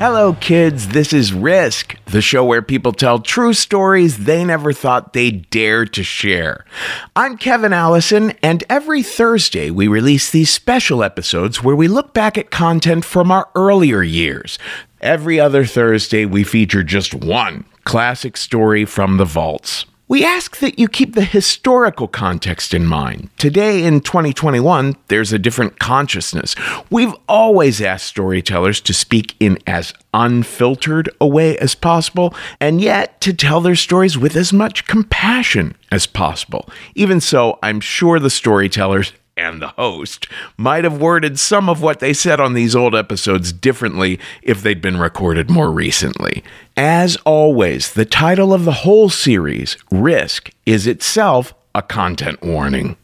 Hello, kids. This is Risk, the show where people tell true stories they never thought they'd dare to share. I'm Kevin Allison, and every Thursday we release these special episodes where we look back at content from our earlier years. Every other Thursday, we feature just one classic story from the vaults. We ask that you keep the historical context in mind. Today, in 2021, there's a different consciousness. We've always asked storytellers to speak in as unfiltered a way as possible, and yet to tell their stories with as much compassion as possible. Even so, I'm sure the storytellers and the host might have worded some of what they said on these old episodes differently if they'd been recorded more recently. As always, the title of the whole series, Risk, is itself a content warning.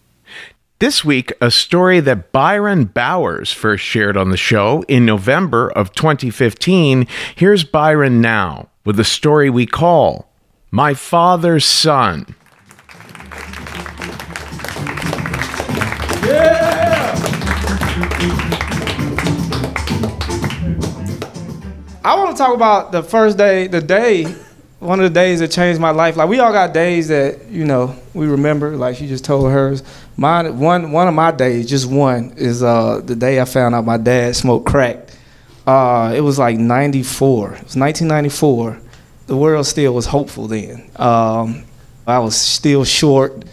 This week, a story that Byron Bowers first shared on the show in November of 2015. Here's Byron now with a story we call My Father's Son. I want to talk about the first day, the day, one of the days that changed my life. Like we all got days that you know we remember. Like she just told hers. Mine, one one of my days, just one, is uh, the day I found out my dad smoked crack. Uh, it was like '94. It was 1994. The world still was hopeful then. Um, I was still short.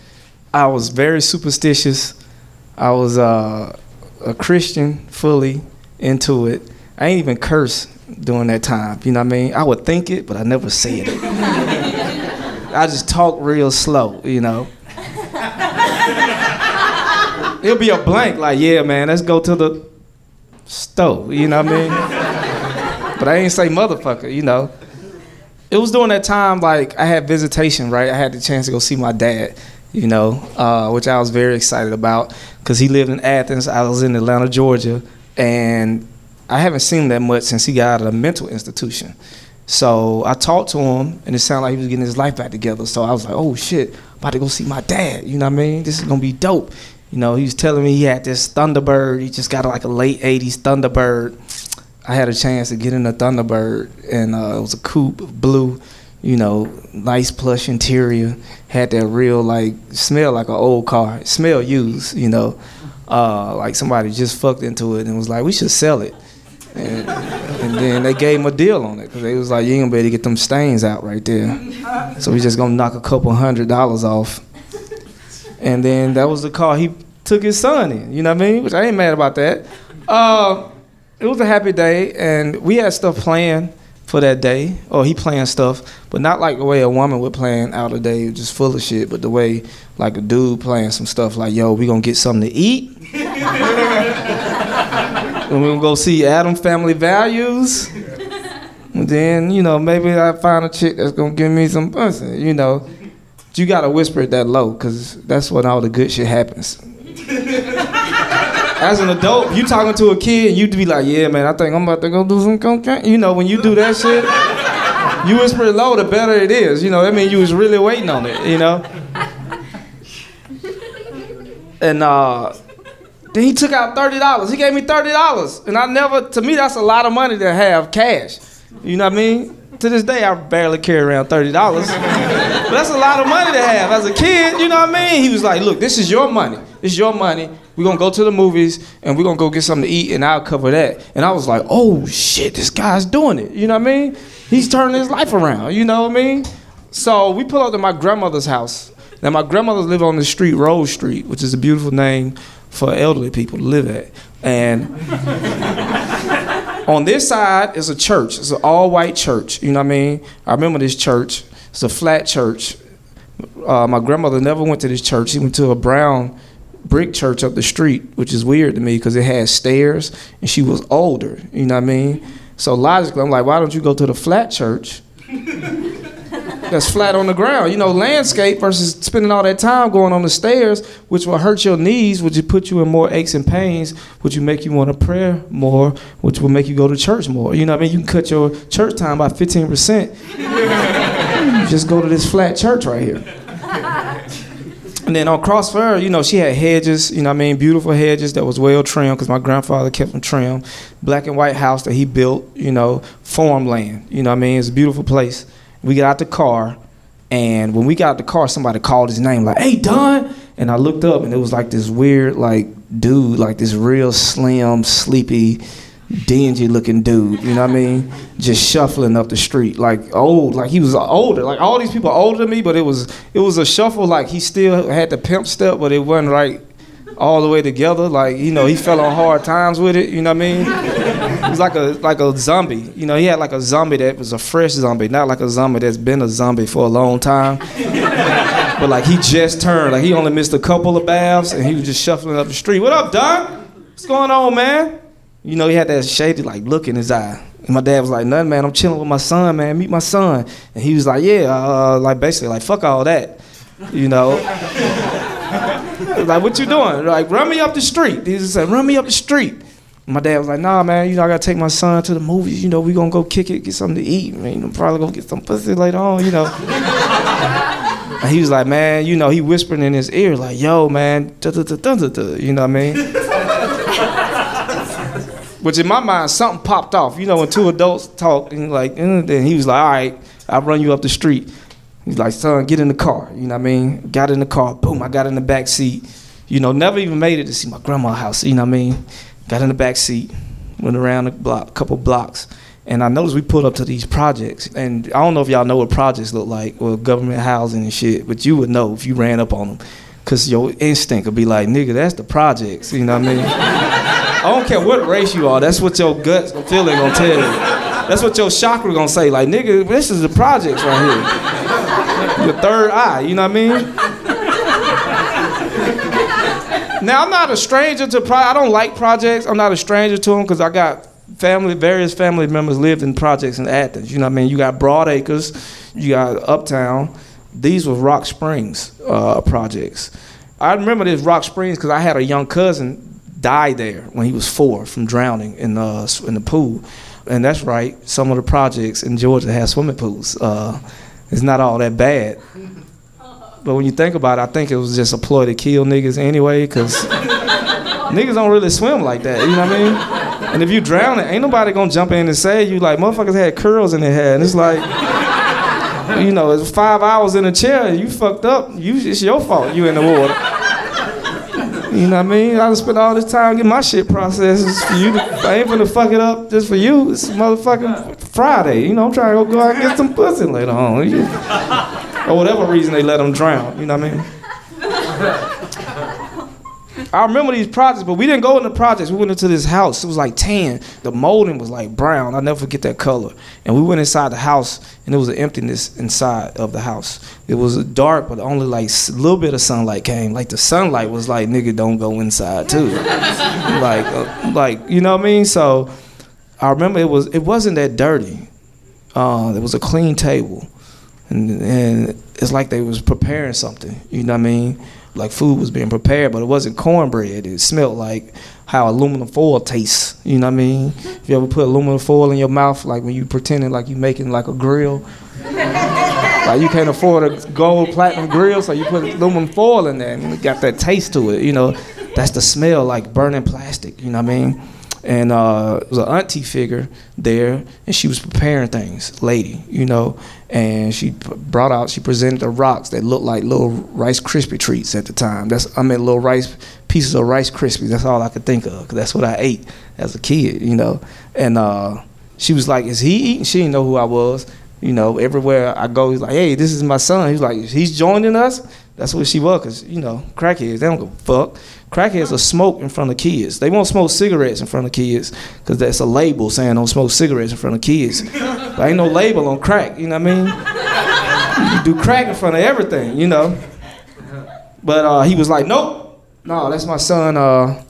I was very superstitious. I was uh, a Christian fully into it. I ain't even curse during that time. You know what I mean? I would think it, but I never said it. I just talk real slow, you know. It'll be a blank, like, yeah, man, let's go to the stove, you know what I mean? but I ain't say motherfucker, you know. It was during that time, like, I had visitation, right? I had the chance to go see my dad, you know, uh, which I was very excited about because he lived in Athens. I was in Atlanta, Georgia, and I haven't seen him that much since he got out of a mental institution. So I talked to him, and it sounded like he was getting his life back together. So I was like, oh shit, about to go see my dad. You know what I mean? This is gonna be dope. You know, he was telling me he had this Thunderbird. He just got like a late '80s Thunderbird. I had a chance to get in a Thunderbird, and uh, it was a coupe, blue. You know, nice plush interior. Had that real like smell like an old car. Smell used. You know, uh, like somebody just fucked into it and was like, we should sell it. And, and then they gave him a deal on it because they was like, you ain't gonna be able to get them stains out right there. So we just gonna knock a couple hundred dollars off. And then that was the car he took his son in. You know what I mean? Which I ain't mad about that. Uh, it was a happy day, and we had stuff planned for that day. Or he playing stuff, but not like the way a woman would plan out a day, just full of shit. But the way like a dude playing some stuff, like, yo, we gonna get something to eat. and we're gonna go see Addams Family Values. And then, you know, maybe I find a chick that's gonna give me some pussy, you know. you gotta whisper it that low, cause that's when all the good shit happens. As an adult, you talking to a kid, you'd be like, yeah, man, I think I'm about to go do some cocaine. You know, when you do that shit, you whisper low, the better it is. You know, that means you was really waiting on it, you know? And uh, then he took out $30. He gave me $30. And I never, to me, that's a lot of money to have cash. You know what I mean? To this day, I barely carry around $30. but that's a lot of money to have. As a kid, you know what I mean? He was like, look, this is your money. This is your money. We're gonna go to the movies and we're gonna go get something to eat and I'll cover that. And I was like, oh shit, this guy's doing it. You know what I mean? He's turning his life around. You know what I mean? So we pull up to my grandmother's house. Now my grandmother lived on the street, Rose Street, which is a beautiful name for elderly people to live at. And on this side is a church. It's an all-white church. You know what I mean? I remember this church. It's a flat church. Uh, my grandmother never went to this church. She went to a brown brick church up the street, which is weird to me because it had stairs and she was older. You know what I mean? So logically, I'm like, why don't you go to the flat church? That's flat on the ground. You know, landscape versus spending all that time going on the stairs, which will hurt your knees, which will put you in more aches and pains, which will make you want to pray more, which will make you go to church more. You know what I mean? You can cut your church time by 15%. Just go to this flat church right here. And then on Crossfire, you know, she had hedges, you know I mean, beautiful hedges that was well trimmed because my grandfather kept them trimmed. Black and white house that he built, you know, farmland, you know I mean? It's a beautiful place. We got out the car, and when we got out the car, somebody called his name, like, hey, Don. And I looked up, and it was like this weird, like, dude, like this real slim, sleepy, dingy looking dude, you know what I mean? Just shuffling up the street, like old, like he was older. Like all these people older than me, but it was it was a shuffle like he still had the pimp step, but it wasn't right all the way together. Like, you know, he fell on hard times with it, you know what I mean? Was like a like a zombie. You know, he had like a zombie that was a fresh zombie, not like a zombie that's been a zombie for a long time. but like he just turned, like he only missed a couple of baths and he was just shuffling up the street. What up, Don? What's going on, man? You know, he had that shady like look in his eye. And my dad was like, nothing, man, I'm chilling with my son, man, meet my son. And he was like, yeah, uh, like basically, like, fuck all that, you know? like, what you doing? Like, run me up the street. He just said, run me up the street. My dad was like, nah, man, you know, I gotta take my son to the movies. You know, we gonna go kick it, get something to eat. Man, you know, probably gonna get some pussy later on, you know. and he was like, man, you know, he whispering in his ear, like, yo, man, you know what I mean? Which in my mind, something popped off. You know, when two adults talk, and like, and then he was like, all right, I'll run you up the street. He's like, son, get in the car. You know what I mean? Got in the car, boom, I got in the back seat. You know, never even made it to see my grandma's house. You know what I mean? Got in the back seat, went around a block, couple blocks, and I noticed we pulled up to these projects. And I don't know if y'all know what projects look like, or government housing and shit, but you would know if you ran up on them. Cause your instinct would be like, nigga, that's the projects. You know what I mean? I don't care what race you are. That's what your gut feeling gonna tell you. That's what your chakra gonna say. Like, nigga, this is the projects right here. Your third eye. You know what I mean? Now I'm not a stranger to pro. I don't like projects. I'm not a stranger to them because I got family, various family members lived in projects in Athens. You know what I mean? You got Broadacres, you got Uptown. These were Rock Springs uh, projects. I remember this Rock Springs because I had a young cousin died there when he was four from drowning in uh, in the pool. And that's right. Some of the projects in Georgia have swimming pools. Uh, it's not all that bad. But when you think about it, I think it was just a ploy to kill niggas anyway, because niggas don't really swim like that. You know what I mean? And if you drown, it, ain't nobody gonna jump in and say you like motherfuckers had curls in their hair, and it's like. You know, it's five hours in a chair. You fucked up. You, it's your fault. You in the water. You know what I mean? I spent all this time getting my shit processed for you. To, I ain't gonna fuck it up just for you. It's motherfucking Friday. You know, I'm trying to go, go out and get some pussy later on. You, or whatever reason they let them drown. You know what I mean? I remember these projects, but we didn't go into projects. We went into this house. It was like tan. The molding was like brown. I'll never forget that color. And we went inside the house, and there was an emptiness inside of the house. It was dark, but only like a little bit of sunlight came. Like the sunlight was like, nigga, don't go inside too. like, uh, like you know what I mean? So I remember it was it wasn't that dirty. Uh, there was a clean table. And, and it's like they was preparing something. You know what I mean? Like food was being prepared, but it wasn't cornbread. It smelled like how aluminum foil tastes. You know what I mean? If you ever put aluminum foil in your mouth, like when you pretending like you making like a grill. like you can't afford a gold platinum grill, so you put aluminum foil in there and it got that taste to it. You know, that's the smell like burning plastic. You know what I mean? And uh, it was an auntie figure there, and she was preparing things, lady, you know, and she brought out, she presented the rocks that looked like little Rice Krispie treats at the time. That's I mean little rice pieces of Rice Krispies. That's all I could think of, cause that's what I ate as a kid, you know. And uh, she was like, "Is he eating?" She didn't know who I was. You know, everywhere I go, he's like, "Hey, this is my son." He's like, "He's joining us." That's what she was, cause you know, crackheads, they don't give a fuck. Crackheads will smoke in front of kids. They won't smoke cigarettes in front of kids, cause that's a label saying don't smoke cigarettes in front of kids. There ain't no label on crack, you know what I mean? You do crack in front of everything, you know. But uh, he was like, nope, no, that's my son. Uh,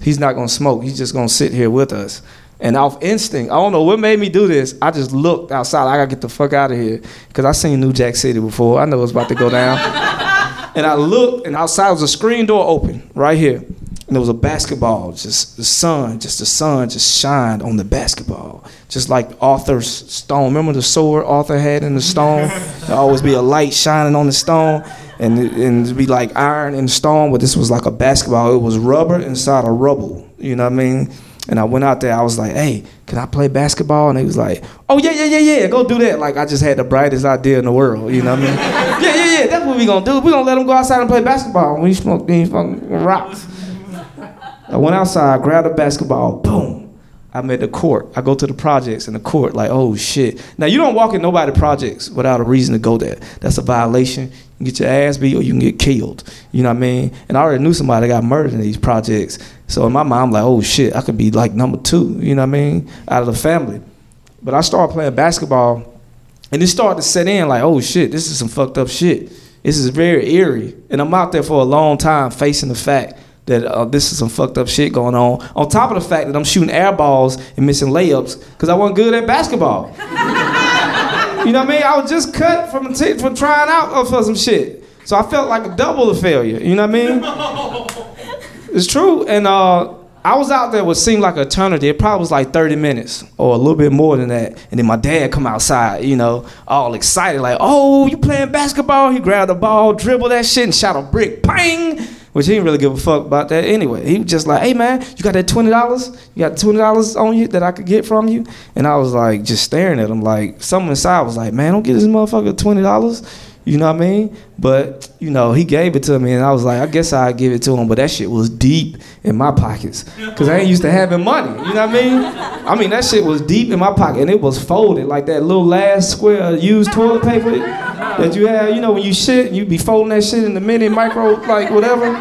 he's not gonna smoke. He's just gonna sit here with us. And off instinct, I don't know what made me do this. I just looked outside. I gotta get the fuck out of here because I seen New Jack City before. I know it's about to go down. And I looked, and outside was a screen door open right here. And there was a basketball, just the sun, just the sun just shined on the basketball. Just like Arthur's stone. Remember the sword Arthur had in the stone? There'd always be a light shining on the stone. And, and it'd be like iron in stone, but this was like a basketball. It was rubber inside a rubble. You know what I mean? And I went out there, I was like, hey, can I play basketball? And he was like, oh, yeah, yeah, yeah, yeah, go do that. Like, I just had the brightest idea in the world, you know what I mean? yeah, yeah, what we gonna do. we gonna let him go outside and play basketball. When we smoke these fucking rocks. I went outside, grabbed a basketball, boom. I'm at the court. I go to the projects in the court, like, oh shit. Now you don't walk in nobody projects without a reason to go there. That's a violation. You get your ass beat or you can get killed. You know what I mean? And I already knew somebody that got murdered in these projects. So in my mind, I'm like, oh shit, I could be like number two, you know what I mean? Out of the family. But I started playing basketball and it started to set in like, oh shit, this is some fucked up shit. This is very eerie. And I'm out there for a long time facing the fact that uh, this is some fucked up shit going on. On top of the fact that I'm shooting air balls and missing layups because I wasn't good at basketball. you know what I mean? I was just cut from t- from trying out for some shit. So I felt like a double of failure. You know what I mean? it's true. And uh, I was out there what seemed like eternity. It probably was like 30 minutes or a little bit more than that. And then my dad come outside, you know, all excited, like, oh, you playing basketball? He grabbed the ball, dribbled that shit, and shot a brick. Bang! Which he didn't really give a fuck about that anyway. He was just like, hey man, you got that twenty dollars? You got twenty dollars on you that I could get from you? And I was like, just staring at him like something inside was like, man, don't get this motherfucker twenty dollars. You know what I mean? But you know, he gave it to me, and I was like, I guess I'd give it to him. But that shit was deep in my pockets, cause I ain't used to having money. You know what I mean? I mean that shit was deep in my pocket, and it was folded like that little last square used toilet paper that you have. You know when you shit, you be folding that shit in the mini micro like whatever.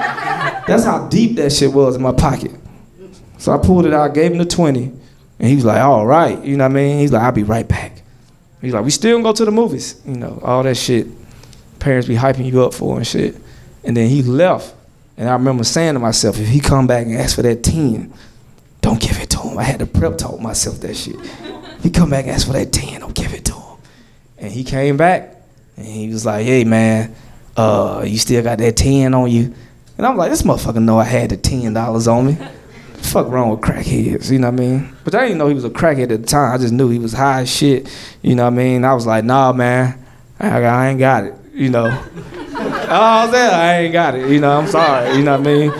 That's how deep that shit was in my pocket. So I pulled it out, gave him the twenty, and he was like, "All right," you know what I mean? He's like, "I'll be right back." He's like, "We still gonna go to the movies," you know, all that shit parents be hyping you up for and shit. And then he left. And I remember saying to myself, if he come back and ask for that 10, don't give it to him. I had to prep talk myself that shit. If he come back and ask for that 10, don't give it to him. And he came back and he was like, hey man, uh, you still got that 10 on you? And I'm like, this motherfucker know I had the $10 on me. fuck wrong with crackheads, you know what I mean? But I didn't know he was a crackhead at the time. I just knew he was high as shit, you know what I mean? I was like, nah, man, I, I ain't got it you know. oh, that I ain't got it, you know. I'm sorry, you know what I mean.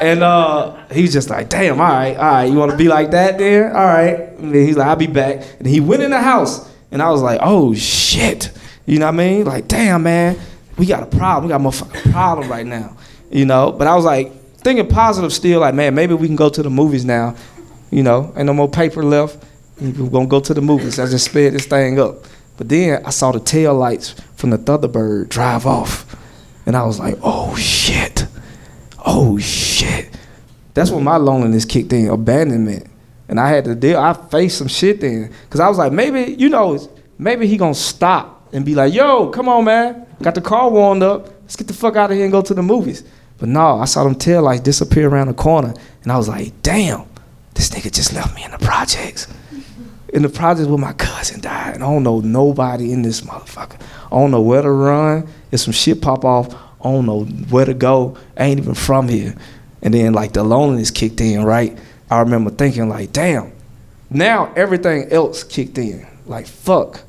And uh, he's just like, damn, all right, all right, you want to be like that, then? All right. And he's like, I'll be back. And he went in the house, and I was like, oh shit, you know what I mean? Like, damn, man, we got a problem. We got a motherfucking problem right now, you know. But I was like thinking positive still, like, man, maybe we can go to the movies now, you know. Ain't no more paper left. We're gonna go to the movies. I just sped this thing up. But then I saw the tail lights from the Thunderbird drive off. And I was like, oh shit. Oh shit. That's when my loneliness kicked in, abandonment. And I had to deal, I faced some shit then. Cause I was like, maybe, you know, maybe he gonna stop and be like, yo, come on, man. Got the car warmed up. Let's get the fuck out of here and go to the movies. But no, I saw them tail lights disappear around the corner. And I was like, damn, this nigga just left me in the projects in the project where my cousin died, and I don't know nobody in this motherfucker. I don't know where to run. If some shit pop off, I don't know where to go. I ain't even from here. And then like the loneliness kicked in, right? I remember thinking like, damn, now everything else kicked in. Like fuck.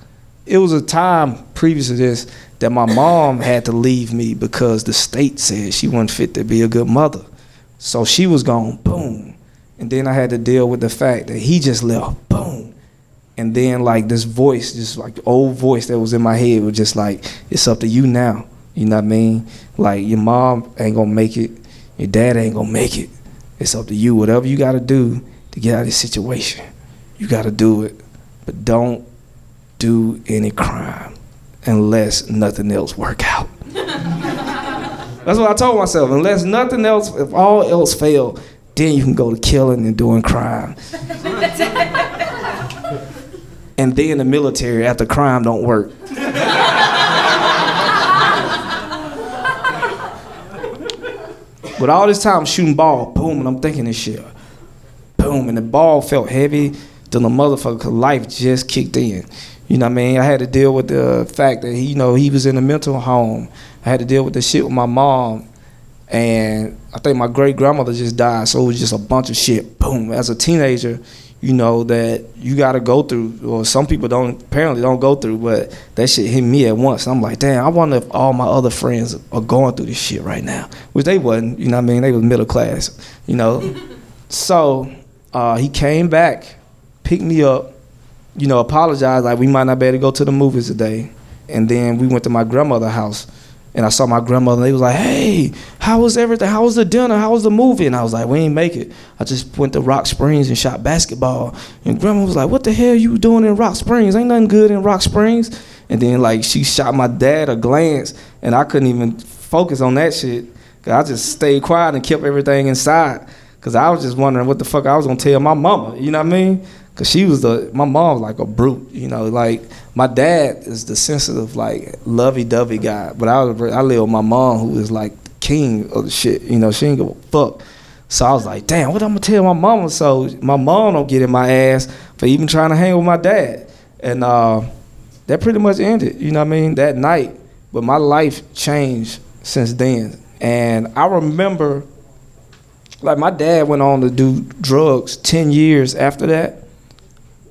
It was a time previous to this that my mom had to leave me because the state said she wasn't fit to be a good mother. So she was gone, boom. And then I had to deal with the fact that he just left, boom. And then like this voice, just like the old voice that was in my head was just like, it's up to you now. You know what I mean? Like your mom ain't gonna make it, your dad ain't gonna make it. It's up to you. Whatever you gotta do to get out of this situation, you gotta do it. But don't do any crime unless nothing else work out. That's what I told myself. Unless nothing else, if all else fail, then you can go to killing and doing crime. and then the military after crime don't work. but all this time shooting ball, boom, and I'm thinking this shit. Boom, and the ball felt heavy. Then the motherfucker life just kicked in. You know what I mean? I had to deal with the fact that he, you know, he was in a mental home. I had to deal with the shit with my mom. And I think my great grandmother just died, so it was just a bunch of shit. Boom. As a teenager, you know, that you gotta go through, or some people don't apparently don't go through, but that shit hit me at once. I'm like, damn, I wonder if all my other friends are going through this shit right now. Which they wasn't, you know what I mean? They was middle class, you know. so uh, he came back, picked me up, you know, apologized, like we might not be able to go to the movies today. And then we went to my grandmother's house. And I saw my grandmother, and they was like, hey, how was everything? How was the dinner? How was the movie? And I was like, we ain't make it. I just went to Rock Springs and shot basketball. And grandma was like, what the hell you doing in Rock Springs? Ain't nothing good in Rock Springs. And then, like, she shot my dad a glance, and I couldn't even focus on that shit. I just stayed quiet and kept everything inside. Cause I was just wondering what the fuck I was gonna tell my mama, you know what I mean? Cause she was the my mom was like a brute, you know. Like my dad is the sensitive, like lovey-dovey guy, but I was, I live with my mom who is like king of the shit, you know. She ain't give a fuck. So I was like, damn, what I'm gonna tell my mama so my mom don't get in my ass for even trying to hang with my dad. And uh, that pretty much ended, you know what I mean, that night. But my life changed since then. And I remember, like, my dad went on to do drugs 10 years after that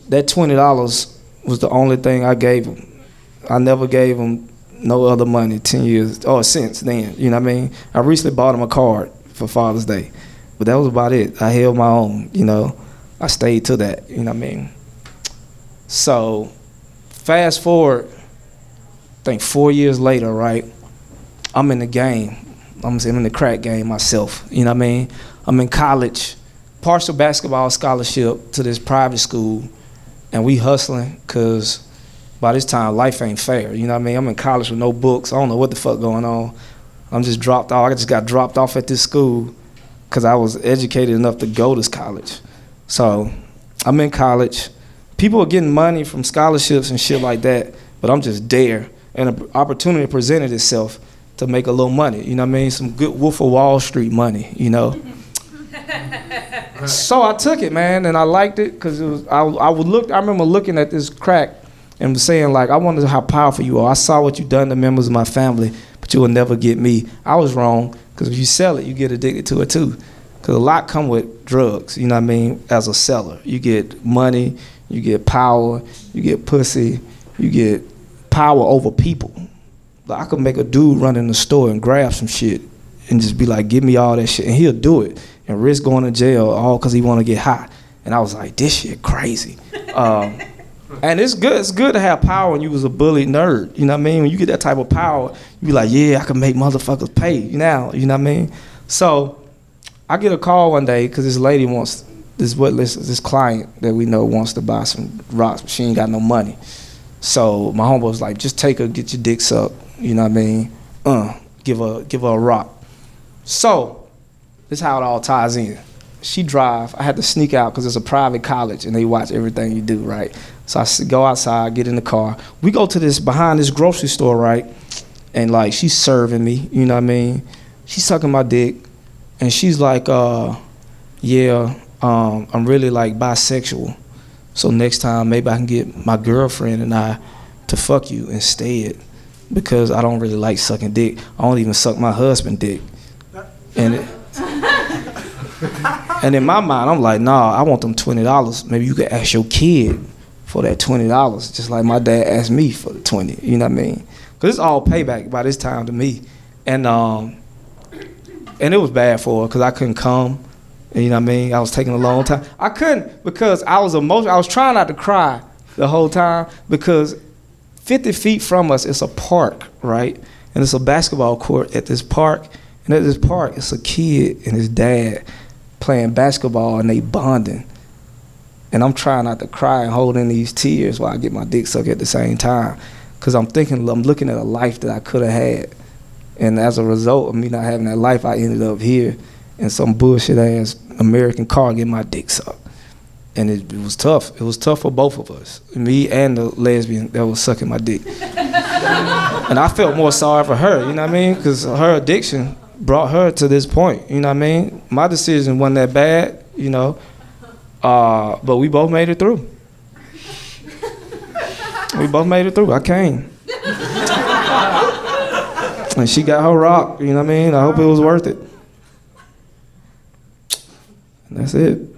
that twenty dollars was the only thing I gave him. I never gave him no other money ten years or since then. You know what I mean? I recently bought him a card for Father's Day, but that was about it. I held my own. You know, I stayed to that. You know what I mean? So, fast forward, I think four years later, right? I'm in the game. I'm in the crack game myself. You know what I mean? I'm in college, partial basketball scholarship to this private school and we hustling because by this time life ain't fair. You know what I mean? I'm in college with no books. I don't know what the fuck going on. I'm just dropped off. I just got dropped off at this school because I was educated enough to go to college. So I'm in college. People are getting money from scholarships and shit like that, but I'm just there. And an opportunity presented itself to make a little money. You know what I mean? Some good Wolf of Wall Street money. You know. So I took it, man, and I liked it because it was. I, I would look. I remember looking at this crack and saying like, I wonder how powerful you are. I saw what you've done to members of my family, but you will never get me. I was wrong because if you sell it, you get addicted to it too. Because a lot come with drugs. You know what I mean? As a seller, you get money, you get power, you get pussy, you get power over people. Like I could make a dude run in the store and grab some shit and just be like, "Give me all that shit," and he'll do it and risk going to jail all because he want to get high. And I was like, this shit crazy. Um, and it's good. It's good to have power when you was a bullied nerd. You know what I mean? When you get that type of power, you be like, yeah, I can make motherfuckers pay now. You know what I mean? So I get a call one day because this lady wants this what this, this client that we know wants to buy some rocks, but she ain't got no money. So my homeboy was like, just take her, get your dick sucked. You know what I mean? Uh, give her give her a rock. So this is how it all ties in. She drive. I had to sneak out because it's a private college and they watch everything you do, right? So I go outside, get in the car. We go to this behind this grocery store, right? And like she's serving me, you know what I mean? She's sucking my dick, and she's like, uh, "Yeah, um, I'm really like bisexual. So next time maybe I can get my girlfriend and I to fuck you instead." because I don't really like sucking dick. I don't even suck my husband dick. And it, and in my mind, I'm like, nah, I want them twenty dollars. Maybe you could ask your kid for that twenty dollars, just like my dad asked me for the twenty. You know what I mean? Cause it's all payback by this time to me, and um, and it was bad for her because I couldn't come. You know what I mean? I was taking a long time. I couldn't because I was emotional. I was trying not to cry the whole time because 50 feet from us is a park, right? And it's a basketball court at this park. And at this park, it's a kid and his dad playing basketball and they bonding. And I'm trying not to cry and holding these tears while I get my dick sucked at the same time. Because I'm thinking, I'm looking at a life that I could have had. And as a result of me not having that life, I ended up here in some bullshit ass American car getting my dick sucked. And it, it was tough. It was tough for both of us, me and the lesbian that was sucking my dick. and I felt more sorry for her, you know what I mean? Because her addiction brought her to this point, you know what I mean? My decision wasn't that bad, you know, uh, but we both made it through. we both made it through. I came. and she got her rock, you know what I mean? I hope it was worth it. And that's it.